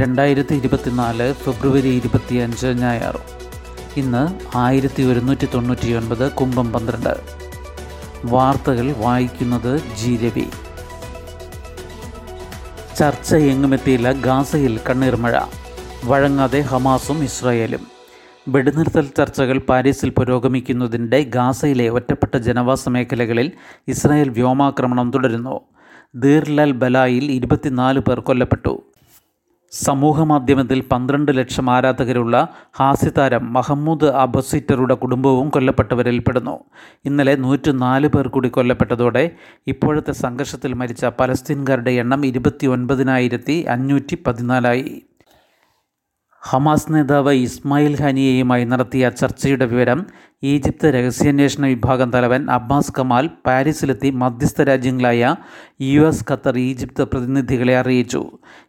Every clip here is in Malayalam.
രണ്ടായിരത്തി ഇരുപത്തിനാല് ഫെബ്രുവരി ഇരുപത്തിയഞ്ച് ഞായർ ഇന്ന് ആയിരത്തി ഒരുന്നൂറ്റി തൊണ്ണൂറ്റി ഒൻപത് കുംഭം പന്ത്രണ്ട്. വാർത്തകൾ വായിക്കുന്നത് ജി രവി. ചർച്ച എങ്ങുമെത്തിയില്ല ഗാസയിൽ കണ്ണീർമഴ. വഴങ്ങാതെ ഹമാസും ഇസ്രായേലും. വെടിനിർത്തൽ ചർച്ചകൾ പാരീസിൽ പുരോഗമിക്കുന്നതിനിടെ ഗാസയിലെ ഒറ്റപ്പെട്ട ജനവാസ മേഖലകളിൽ ഇസ്രായേൽ വ്യോമാക്രമണം തുടരുന്നു. ദീർലാൽ ബലായിൽ ഇരുപത്തിനാല് പേർ കൊല്ലപ്പെട്ടു. സമൂഹമാധ്യമത്തിൽ പന്ത്രണ്ട് ലക്ഷം ആരാധകരുള്ള ഹാസ്യതാരം മഹമ്മൂദ് അബസിറ്ററുടെ കുടുംബവും കൊല്ലപ്പെട്ടവരിൽപ്പെടുന്നു ഇന്നലെ നൂറ്റിനാല് പേർ കൂടി കൊല്ലപ്പെട്ടതോടെ ഇപ്പോഴത്തെ സംഘർഷത്തിൽ മരിച്ച പലസ്തീൻകാരുടെ എണ്ണം ഇരുപത്തി ഒൻപതിനായിരത്തി അഞ്ഞൂറ്റി പതിനാലായി. ഹമാസ് നേതാവ് ഇസ്മായിൽ ഹാനിയയുമായി നടത്തിയ ചർച്ചയുടെ വിവരം ഈജിപ്ത് രഹസ്യാന്വേഷണ വിഭാഗം തലവൻ അബ്ബാസ് കമാൽ പാരീസിലെത്തി മധ്യസ്ഥ രാജ്യങ്ങളായ യു എസ് ഖത്തർ ഈജിപ്ത് പ്രതിനിധികളെ അറിയിച്ചു.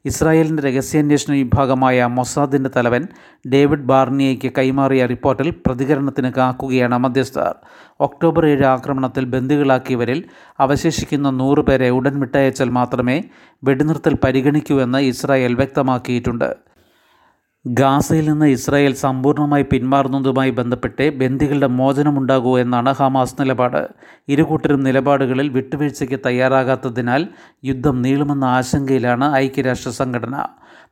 ഇസ്രായേലിന്റെ രഹസ്യാന്വേഷണ വിഭാഗമായ മൊസാദിന്റെ തലവൻ ഡേവിഡ് ബാർണിയയ്ക്ക് കൈമാറിയ റിപ്പോർട്ടിൽ പ്രതികരണത്തിന് കാക്കുകയാണ് മധ്യസ്ഥർ. ഒക്ടോബർ ഏഴ് ആക്രമണത്തിൽ ബന്ദികളാക്കിയവരിൽ അവശേഷിക്കുന്ന നൂറ് പേരെ ഉടൻ വിട്ടയച്ചാൽ മാത്രമേ വെടിനിർത്തൽ പരിഗണിക്കൂ എന്ന് ഇസ്രായേൽ വ്യക്തമാക്കിയിട്ടുണ്ട്. ഗാസയിൽ നിന്ന് ഇസ്രായേൽ സമ്പൂർണമായി പിന്മാറുന്നതുമായി ബന്ധപ്പെട്ട് ബന്ദികളുടെ മോചനമുണ്ടാകൂ എന്നാണ് ഹമാസ് നിലപാട്. ഇരുകൂട്ടരും നിലപാടുകളിൽ വിട്ടുവീഴ്ചയ്ക്ക് തയ്യാറാകാത്തതിനാൽ യുദ്ധം നീളുമെന്ന ആശങ്കയിലാണ് ഐക്യരാഷ്ട്ര സംഘടന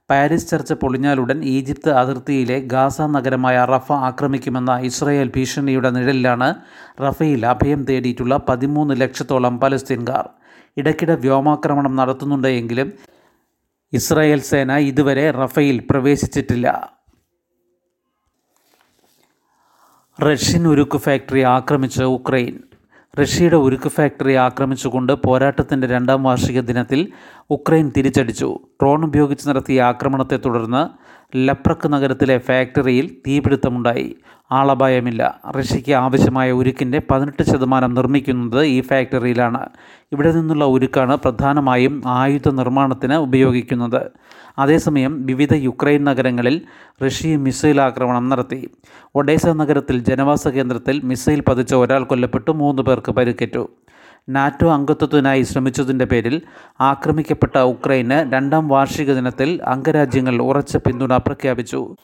പാരീസ് ചർച്ച പൊളിഞ്ഞാലുടൻ ഈജിപ്ത് അതിർത്തിയിലെ ഗാസ നഗരമായ റഫ ആക്രമിക്കുമെന്ന ഇസ്രായേൽ ഭീഷണിയുടെ നിഴലിലാണ് റഫയിൽ അഭയം തേടിയിട്ടുള്ള പതിമൂന്ന് ലക്ഷത്തോളം പലസ്തീൻകാർ. ഇടയ്ക്കിടെ വ്യോമാക്രമണം നടത്തുന്നുണ്ട് എങ്കിലും ഇസ്രായേൽ സേന ഇതുവരെ റഫയിൽ പ്രവേശിച്ചിട്ടില്ല. റഷ്യൻ ഉരുക്ക് ഫാക്ടറി ആക്രമിച്ച ഉക്രൈൻ. റഷ്യയുടെ ഉരുക്ക് ഫാക്ടറി ആക്രമിച്ചുകൊണ്ട് പോരാട്ടത്തിന്റെ രണ്ടാം വാർഷിക ദിനത്തിൽ ഉക്രൈൻ തിരിച്ചടിച്ചു. ഡ്രോൺ ഉപയോഗിച്ച് നടത്തിയ ആക്രമണത്തെ തുടർന്ന് ലപ്രക്ക് നഗരത്തിലെ ഫാക്ടറിയിൽ തീപിടുത്തമുണ്ടായി. ആളപായമില്ല. റഷ്യയ്ക്ക് ആവശ്യമായ ഉരുക്കിന്റെ പതിനെട്ട് ശതമാനം നിർമ്മിക്കുന്നത് ഈ ഫാക്ടറിയിലാണ്. ഇവിടെ നിന്നുള്ള ഉരുക്കാണ് പ്രധാനമായും ആയുധ നിർമ്മാണത്തിന് ഉപയോഗിക്കുന്നത്. അതേസമയം വിവിധ യുക്രൈൻ നഗരങ്ങളിൽ റഷ്യ മിസൈൽ ആക്രമണം നടത്തി. ഒഡേസ നഗരത്തിൽ ജനവാസ കേന്ദ്രത്തിൽ മിസൈൽ പതിച്ച ഒരാൾ കൊല്ലപ്പെട്ടു മൂന്ന് പേർക്ക് പരിക്കേറ്റു. നാറ്റോ അംഗത്വത്തിനായി ശ്രമിച്ചതിന്റെ പേരിൽ ആക്രമിക്കപ്പെട്ട ഉക്രൈന് രണ്ടാം വാർഷിക ദിനത്തിൽ അംഗരാജ്യങ്ങൾ ഉറച്ച പിന്തുണ പ്രഖ്യാപിച്ചു.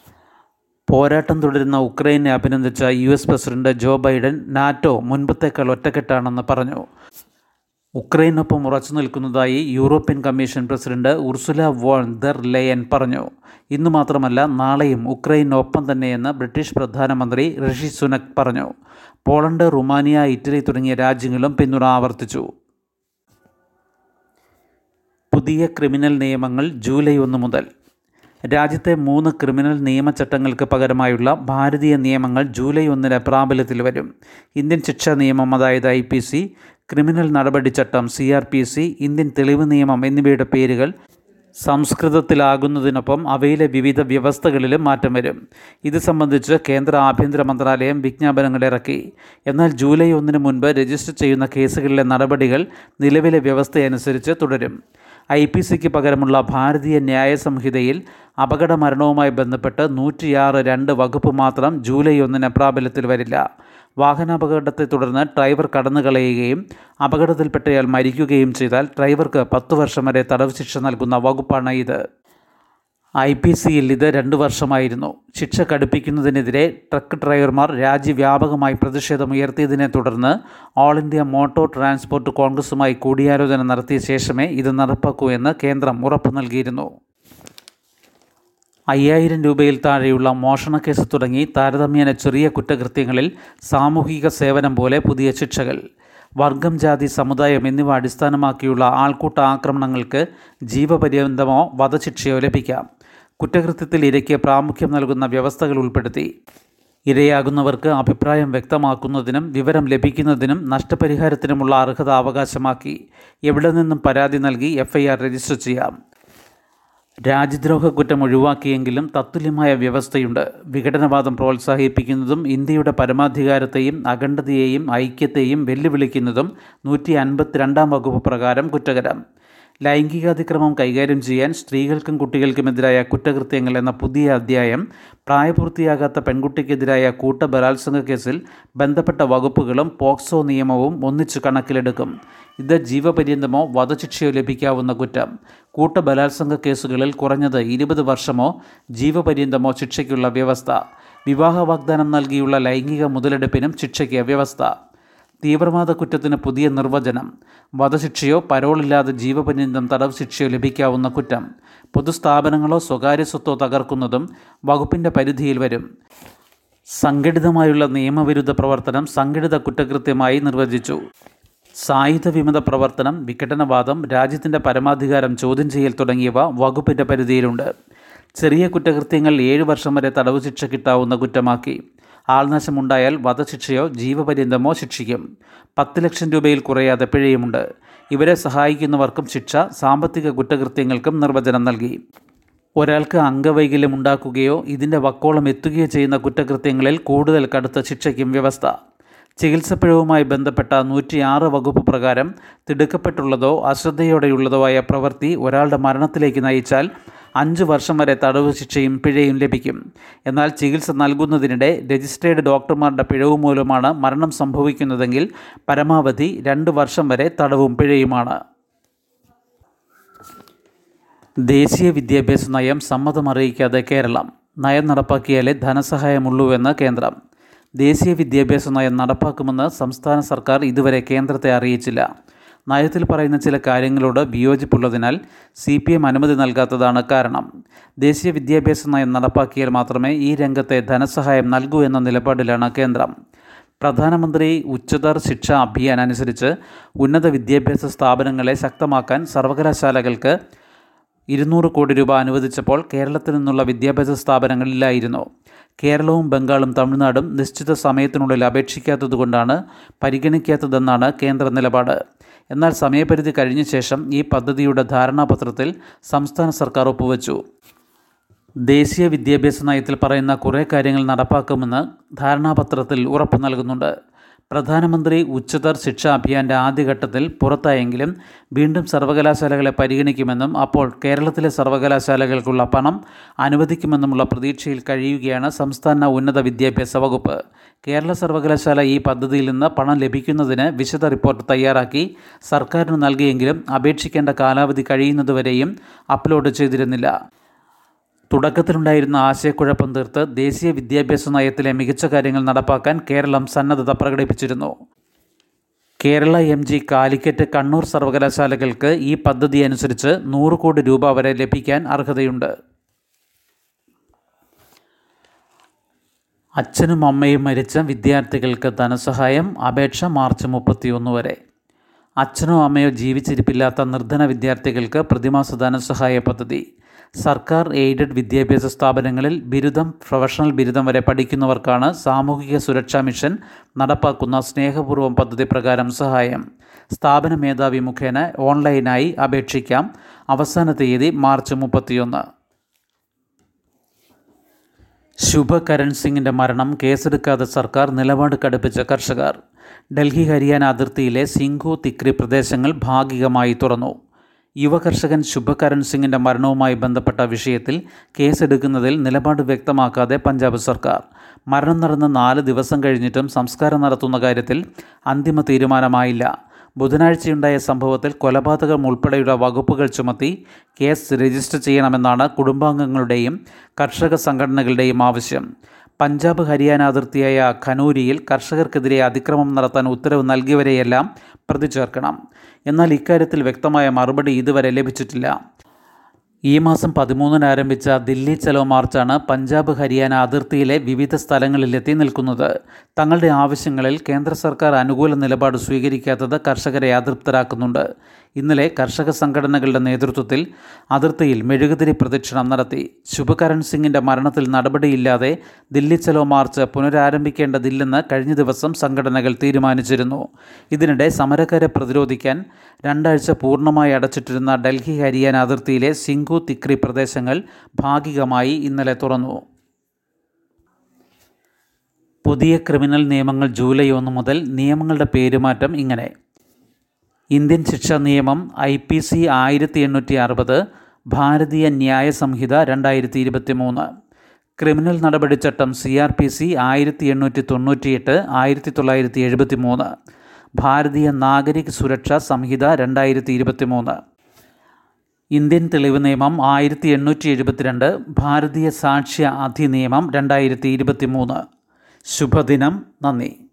പോരാട്ടം തുടരുന്ന ഉക്രൈനെ അഭിനന്ദിച്ച U S president Joe Biden NATO മുൻപത്തേക്കാൾ ഒറ്റക്കെട്ടാണെന്ന് പറഞ്ഞു. ഉക്രൈനൊപ്പം ഉറച്ചു നിൽക്കുന്നതായി European Commission president Ursula von der Leyen പറഞ്ഞു. ഇന്നു മാത്രമല്ല നാളെയും ഉക്രൈനൊപ്പം തന്നെയെന്ന് ബ്രിട്ടീഷ് പ്രധാനമന്ത്രി ഋഷി സുനക് പറഞ്ഞു. പോളണ്ട് റുമാനിയ ഇറ്റലി തുടങ്ങിയ രാജ്യങ്ങളും പിന്തുണ ആവർത്തിച്ചു. പുതിയ ക്രിമിനൽ നിയമങ്ങൾ ജൂലൈ ഒന്ന് മുതൽ. രാജ്യത്തെ മൂന്ന് ക്രിമിനൽ നിയമചട്ടങ്ങൾക്ക് പകരമായുള്ള ഭാരതീയ നിയമങ്ങൾ ജൂലൈ ഒന്നിന് പ്രാബല്യത്തിൽ വരും. ഇന്ത്യൻ ശിക്ഷാ നിയമം അതായത് I P C criminal നടപടിച്ചട്ടം C R P C Indian തെളിവ് നിയമം എന്നിവയുടെ പേരുകൾ സംസ്കൃതത്തിലാകുന്നതിനൊപ്പം അവയിലെ വിവിധ വ്യവസ്ഥകളിലും മാറ്റം വരും. ഇത് സംബന്ധിച്ച് കേന്ദ്ര ആഭ്യന്തര മന്ത്രാലയം വിജ്ഞാപനങ്ങൾ ഇറക്കി. എന്നാൽ ജൂലൈ ഒന്നിന് മുൻപ് രജിസ്റ്റർ ചെയ്യുന്ന കേസുകളിലെ നടപടികൾ നിലവിലെ വ്യവസ്ഥയനുസരിച്ച് തുടരും. ഐ പി സിക്ക് പകരമുള്ള ഭാരതീയ ന്യായ സംഹിതയിൽ അപകട മരണവുമായി ബന്ധപ്പെട്ട് നൂറ്റിയാറ് രണ്ട് വകുപ്പ് മാത്രം ജൂലൈ ഒന്നിന് പ്രാബല്യത്തിൽ വരില്ല. വാഹനാപകടത്തെ തുടർന്ന് ഡ്രൈവർ കടന്നുകളയുകയും അപകടത്തിൽപ്പെട്ടയാൾ മരിക്കുകയും ചെയ്താൽ ഡ്രൈവർക്ക് പത്തു വർഷം വരെ തടവ് ശിക്ഷ നൽകുന്ന വകുപ്പാണ് ഇത്. ഐ പി സിയിൽ ഇത് രണ്ട് വർഷമായിരുന്നു. ശിക്ഷ കടുപ്പിക്കുന്നതിനെതിരെ ട്രക്ക് ഡ്രൈവർമാർ രാജ്യവ്യാപകമായി പ്രതിഷേധമുയർത്തിയതിനെ തുടർന്ന് ഓൾ ഇന്ത്യ മോട്ടോർ ട്രാൻസ്പോർട്ട് കോൺഗ്രസുമായി കൂടിയാലോചന നടത്തിയ ശേഷമേ ഇത് നടപ്പാക്കൂ എന്ന് കേന്ദ്രം ഉറപ്പു നൽകിയിരുന്നു. അയ്യായിരം രൂപയിൽ താഴെയുള്ള മോഷണക്കേസ് തുടങ്ങി താരതമ്യേന ചെറിയ കുറ്റകൃത്യങ്ങളിൽ സാമൂഹിക സേവനം പോലെ പുതിയ ശിക്ഷകൾ. വർഗം ജാതി സമുദായം എന്നിവ അടിസ്ഥാനമാക്കിയുള്ള ആൾക്കൂട്ട ആക്രമണങ്ങൾക്ക് ജീവപര്യന്തമോ വധശിക്ഷയോ ലഭിക്കാം. കുറ്റകൃത്യത്തിൽ ഇരയ്ക്ക് പ്രാമുഖ്യം നൽകുന്ന വ്യവസ്ഥകൾ ഉൾപ്പെടുത്തി. ഇരയാകുന്നവർക്ക് അഭിപ്രായം വ്യക്തമാക്കുന്നതിനും വിവരം ലഭിക്കുന്നതിനും നഷ്ടപരിഹാരത്തിനുമുള്ള അർഹത അവകാശമാക്കി. എവിടെ നിന്നും പരാതി നൽകി എഫ്ഐആർ രജിസ്റ്റർ ചെയ്യാം. രാജ്യദ്രോഹ കുറ്റം ഒഴിവാക്കിയെങ്കിലും തത്തുല്യമായ വ്യവസ്ഥയുണ്ട്. വിഘടനവാദം പ്രോത്സാഹിപ്പിക്കുന്നതും ഇന്ത്യയുടെ പരമാധികാരത്തെയും അഖണ്ഡതയെയും ഐക്യത്തെയും വെല്ലുവിളിക്കുന്നതും നൂറ്റി അൻപത്തിരണ്ടാം വകുപ്പ് പ്രകാരം കുറ്റകരം. ലൈംഗികാതിക്രമം കൈകാര്യം ചെയ്യാൻ സ്ത്രീകൾക്കും കുട്ടികൾക്കുമെതിരായ കുറ്റകൃത്യങ്ങൾ എന്ന പുതിയ അധ്യായം പ്രായപൂർത്തിയാകാത്ത പെൺകുട്ടിക്കെതിരായ കൂട്ട ബലാത്സംഗ കേസിൽ ബന്ധപ്പെട്ട വകുപ്പുകളും പോക്സോ നിയമവും ഒന്നിച്ചു കണക്കിലെടുക്കും. ഇത് ജീവപര്യന്തമോ വധശിക്ഷയോ ലഭിക്കാവുന്ന കുറ്റം. കൂട്ട ബലാത്സംഗ കേസുകളിൽ കുറഞ്ഞത് ഇരുപത് വർഷമോ ജീവപര്യന്തമോ ശിക്ഷയ്ക്കുള്ള വ്യവസ്ഥ. വിവാഹ വാഗ്ദാനം നൽകിയുള്ള ലൈംഗിക മുതലെടുപ്പിനും ശിക്ഷയ്ക്ക് വ്യവസ്ഥ. തീവ്രവാദ കുറ്റത്തിന് പുതിയ നിർവചനം. വധശിക്ഷയോ പരോളില്ലാതെ ജീവപര്യന്തം തടവ് ശിക്ഷയോ ലഭിക്കാവുന്ന കുറ്റം. പൊതുസ്ഥാപനങ്ങളോ സ്വകാര്യ സ്വത്തോ തകർക്കുന്നതും വകുപ്പിന്റെ പരിധിയിൽ വരും. സംഘടിതമായുള്ള നിയമവിരുദ്ധ പ്രവർത്തനം സംഘടിത കുറ്റകൃത്യമായി നിർവചിച്ചു. സായുധ വിമത പ്രവർത്തനം വിഘടനവാദം രാജ്യത്തിന്റെ പരമാധികാരം ചോദ്യം ചെയ്യൽ തുടങ്ങിയവ വകുപ്പിന്റെ പരിധിയിലുണ്ട്. ചെറിയ കുറ്റകൃത്യങ്ങൾ ഏഴ് വർഷം വരെ തടവ് ശിക്ഷ കിട്ടാവുന്ന കുറ്റമാക്കി. ആൾനാശമുണ്ടായാൽ വധശിക്ഷയോ ജീവപര്യന്തമോ ശിക്ഷിക്കും. പത്ത് ലക്ഷം രൂപയിൽ കുറയാതെ പിഴയുമുണ്ട്. ഇവരെ സഹായിക്കുന്നവർക്കും ശിക്ഷ സാമ്പത്തിക കുറ്റകൃത്യങ്ങൾക്കും നിർവചനം നൽകി. ഒരാൾക്ക് അംഗവൈകല്യം ഉണ്ടാക്കുകയോ ഇതിന്റെ വക്കോളം എത്തുകയോ ചെയ്യുന്ന കുറ്റകൃത്യങ്ങളിൽ കൂടുതൽ കടുത്ത ശിക്ഷയ്ക്കും വ്യവസ്ഥ. ചികിത്സപ്പിഴവുമായി ബന്ധപ്പെട്ട നൂറ്റിയാറ് വകുപ്പ് പ്രകാരം തിടുക്കപ്പെട്ടുള്ളതോ അശ്രദ്ധയോടെയുള്ളതോ ആയ പ്രവൃത്തി ഒരാളുടെ മരണത്തിലേക്ക് നയിച്ചാൽ അഞ്ച് വർഷം വരെ തടവ് ശിക്ഷയും പിഴയും ലഭിക്കും. എന്നാൽ ചികിത്സ നൽകുന്നതിനിടെ രജിസ്ട്രേഡ് ഡോക്ടർമാരുടെ പിഴവ് മൂലമാണ് മരണം സംഭവിക്കുന്നതെങ്കിൽ പരമാവധി രണ്ട് വർഷം വരെ തടവും പിഴയുമാണ്. ദേശീയ വിദ്യാഭ്യാസ നയം സമ്മതമറിയിക്കാതെ കേരളം. നയം നടപ്പാക്കിയാലേ ധനസഹായമുള്ളൂവെന്ന് കേന്ദ്രം. ദേശീയ വിദ്യാഭ്യാസ നയം നടപ്പാക്കുമെന്ന് സംസ്ഥാന സർക്കാർ ഇതുവരെ കേന്ദ്രത്തെ അറിയിച്ചില്ല. നയത്തിൽ പറയുന്ന ചില കാര്യങ്ങളോട് വിയോജിപ്പുള്ളതിനാൽ സി പി എം അനുമതി നൽകാത്തതാണ് കാരണം. ദേശീയ വിദ്യാഭ്യാസ നയം നടപ്പാക്കിയാൽ മാത്രമേ ഈ രംഗത്തെ ധനസഹായം നൽകൂ എന്ന നിലപാടിലാണ് കേന്ദ്രം. പ്രധാനമന്ത്രി ഉച്ചതർ ശിക്ഷ അഭിയാൻ അനുസരിച്ച് ഉന്നത വിദ്യാഭ്യാസ സ്ഥാപനങ്ങളെ ശക്തമാക്കാൻ സർവകലാശാലകൾക്ക് ഇരുന്നൂറ് കോടി രൂപ അനുവദിച്ചപ്പോൾ കേരളത്തിൽ നിന്നുള്ള വിദ്യാഭ്യാസ സ്ഥാപനങ്ങളിലായിരുന്നു. കേരളവും ബംഗാളും തമിഴ്നാടും നിശ്ചിത സമയത്തിനുള്ളിൽ അപേക്ഷിക്കാത്തതുകൊണ്ടാണ് പരിഗണിക്കാത്തതെന്നാണ് കേന്ദ്ര നിലപാട്. എന്നാൽ സമയപരിധി കഴിഞ്ഞ ശേഷം ഈ പദ്ധതിയുടെ ധാരണാപത്രത്തിൽ സംസ്ഥാന സർക്കാർ ഒപ്പുവച്ചു. ദേശീയ വിദ്യാഭ്യാസ നയത്തിൽ പറയുന്ന കുറേ കാര്യങ്ങൾ നടപ്പാക്കുമെന്ന് ധാരണാപത്രത്തിൽ ഉറപ്പ് നൽകുന്നുണ്ട്. പ്രധാനമന്ത്രി ഉച്ചതർ ശിക്ഷാ അഭിയാന്റെ ആദ്യഘട്ടത്തിൽ പുറത്തായെങ്കിലും വീണ്ടും സർവകലാശാലകളെ പരിഗണിക്കുമെന്നും അപ്പോൾ കേരളത്തിലെ സർവകലാശാലകൾക്കുള്ള പണം അനുവദിക്കുമെന്നുമുള്ള പ്രതീക്ഷയിൽ കഴിയുകയാണ് സംസ്ഥാന ഉന്നത വിദ്യാഭ്യാസ വകുപ്പ്. കേരള സർവകലാശാല ഈ പദ്ധതിയിൽ നിന്ന് പണം ലഭിക്കുന്നതിന് വിശദ റിപ്പോർട്ട് തയ്യാറാക്കി സർക്കാരിന് നൽകിയെങ്കിലും അപേക്ഷിക്കേണ്ട കാലാവധി കഴിയുന്നതുവരെയും അപ്ലോഡ് ചെയ്തിരുന്നില്ല. തുടക്കത്തിലുണ്ടായിരുന്ന ആശയക്കുഴപ്പം തീർത്ത് ദേശീയ വിദ്യാഭ്യാസ നയത്തിലെ മികച്ച കാര്യങ്ങൾ നടപ്പാക്കാൻ കേരളം സന്നദ്ധത പ്രകടിപ്പിച്ചിരുന്നു. കേരള എം ജി കാലിക്കറ്റ് കണ്ണൂർ സർവകലാശാലകൾക്ക് ഈ പദ്ധതി അനുസരിച്ച് നൂറ് കോടി രൂപ വരെ ലഭിക്കാൻ അർഹതയുണ്ട്. അച്ഛനും അമ്മയും മരിച്ച വിദ്യാർത്ഥികൾക്ക് ധനസഹായം അപേക്ഷ മാർച്ച് മുപ്പത്തിയൊന്ന് വരെ. അച്ഛനോ അമ്മയോ ജീവിച്ചിരിപ്പില്ലാത്ത നിർധന വിദ്യാർത്ഥികൾക്ക് പ്രതിമാസ ധനസഹായ പദ്ധതി. സർക്കാർ എയ്ഡഡ് വിദ്യാഭ്യാസ സ്ഥാപനങ്ങളിൽ ബിരുദം പ്രൊഫഷണൽ ബിരുദം വരെ പഠിക്കുന്നവർക്കാണ് സാമൂഹിക സുരക്ഷാ മിഷൻ നടപ്പാക്കുന്ന സ്നേഹപൂർവം പദ്ധതി പ്രകാരം സഹായം. സ്ഥാപന മേധാവി മുഖേന ഓൺലൈനായി അപേക്ഷിക്കാം. അവസാന തീയതി മാർച്ച് മുപ്പത്തിയൊന്ന്. ശുഭകരൺ സിംഗിന്റെ മരണം കേസെടുക്കാതെ സർക്കാർ നിലപാട് കടുപ്പിച്ച കർഷകർ. ഡൽഹി ഹരിയാന അതിർത്തിയിലെ സിംഗു തിക്രി പ്രദേശങ്ങൾ ഭാഗികമായി തുറന്നു. യുവകർഷകൻ ശുഭകരൺ സിംഗിന്റെ മരണവുമായി ബന്ധപ്പെട്ട വിഷയത്തിൽ കേസെടുക്കുന്നതിൽ നിലപാട് വ്യക്തമാക്കാതെ പഞ്ചാബ് സർക്കാർ. മരണം നടന്ന നാല് ദിവസം കഴിഞ്ഞിട്ടും സംസ്കാരം നടത്തുന്ന കാര്യത്തിൽ അന്തിമ തീരുമാനമായില്ല. ബുധനാഴ്ചയുണ്ടായ സംഭവത്തിൽ കൊലപാതകം ഉൾപ്പെടെയുള്ള വകുപ്പുകൾ ചുമത്തി കേസ് രജിസ്റ്റർ ചെയ്യണമെന്നാണ് കുടുംബാംഗങ്ങളുടെയും കർഷക സംഘടനകളുടെയും ആവശ്യം. പഞ്ചാബ് ഹരിയാന അതിർത്തിയായ ഖനൂരിയിൽ കർഷകർക്കെതിരെ അതിക്രമം നടത്താൻ ഉത്തരവ് നൽകിയവരെയെല്ലാം പ്രതി ചേർക്കണം. എന്നാൽ ഇക്കാര്യത്തിൽ വ്യക്തമായ മറുപടി ഇതുവരെ ലഭിച്ചിട്ടില്ല. ഈ മാസം പതിമൂന്നിന് ആരംഭിച്ച ദില്ലി ചലോ മാർച്ചാണ് പഞ്ചാബ് ഹരിയാന അതിർത്തിയിലെ വിവിധ സ്ഥലങ്ങളിലെത്തി നിൽക്കുന്നത്. തങ്ങളുടെ ആവശ്യങ്ങളിൽ കേന്ദ്ര സർക്കാർ അനുകൂല നിലപാട് സ്വീകരിക്കാത്തത് കർഷകരെ അതൃപ്തരാക്കുന്നുണ്ട്. ഇന്നലെ കർഷക സംഘടനകളുടെ നേതൃത്വത്തിൽ അതിർത്തിയിൽ മെഴുകുതിരി പ്രദക്ഷിണം നടത്തി. ശുഭകരൺ സിംഗിന്റെ മരണത്തിൽ നടപടിയില്ലാതെ ദില്ലി ചലോ മാർച്ച് പുനരാരംഭിക്കേണ്ടതില്ലെന്ന് കഴിഞ്ഞ ദിവസം സംഘടനകൾ തീരുമാനിച്ചിരുന്നു. ഇതിനിടെ സമരക്കാരെ പ്രതിരോധിക്കാൻ രണ്ടാഴ്ച പൂർണമായി അടച്ചിട്ടിരുന്ന ഡൽഹി ഹരിയാന അതിർത്തിയിലെ സിംഗു തിക്രി പ്രദേശങ്ങൾ ഭാഗികമായി ഇന്നലെ തുറന്നു. പുതിയ ക്രിമിനൽ നിയമങ്ങൾ ജൂലൈ ഒന്ന് മുതൽ നിയമങ്ങളുടെ പേരുമാറ്റം ഇങ്ങനെ. ഇന്ത്യൻ ശിക്ഷാ നിയമം ഐ പി സി ആയിരത്തി എണ്ണൂറ്റി അറുപത് ഭാരതീയ ന്യായ സംഹിത രണ്ടായിരത്തി ഇരുപത്തി മൂന്ന് ക്രിമിനൽ നടപടിച്ചട്ടം സി ആർ പി സി ആയിരത്തി എണ്ണൂറ്റി തൊണ്ണൂറ്റിയെട്ട് ആയിരത്തി തൊള്ളായിരത്തി എഴുപത്തി മൂന്ന് ഭാരതീയ നാഗരിക് സുരക്ഷാ സംഹിത രണ്ടായിരത്തി ഇരുപത്തി മൂന്ന് ഇന്ത്യൻ തെളിവ് നിയമം ആയിരത്തി എണ്ണൂറ്റി എഴുപത്തിരണ്ട് ഭാരതീയ സാക്ഷ്യ അധിനിയമം രണ്ടായിരത്തി ഇരുപത്തി മൂന്ന് ശുഭദിനം. നന്ദി.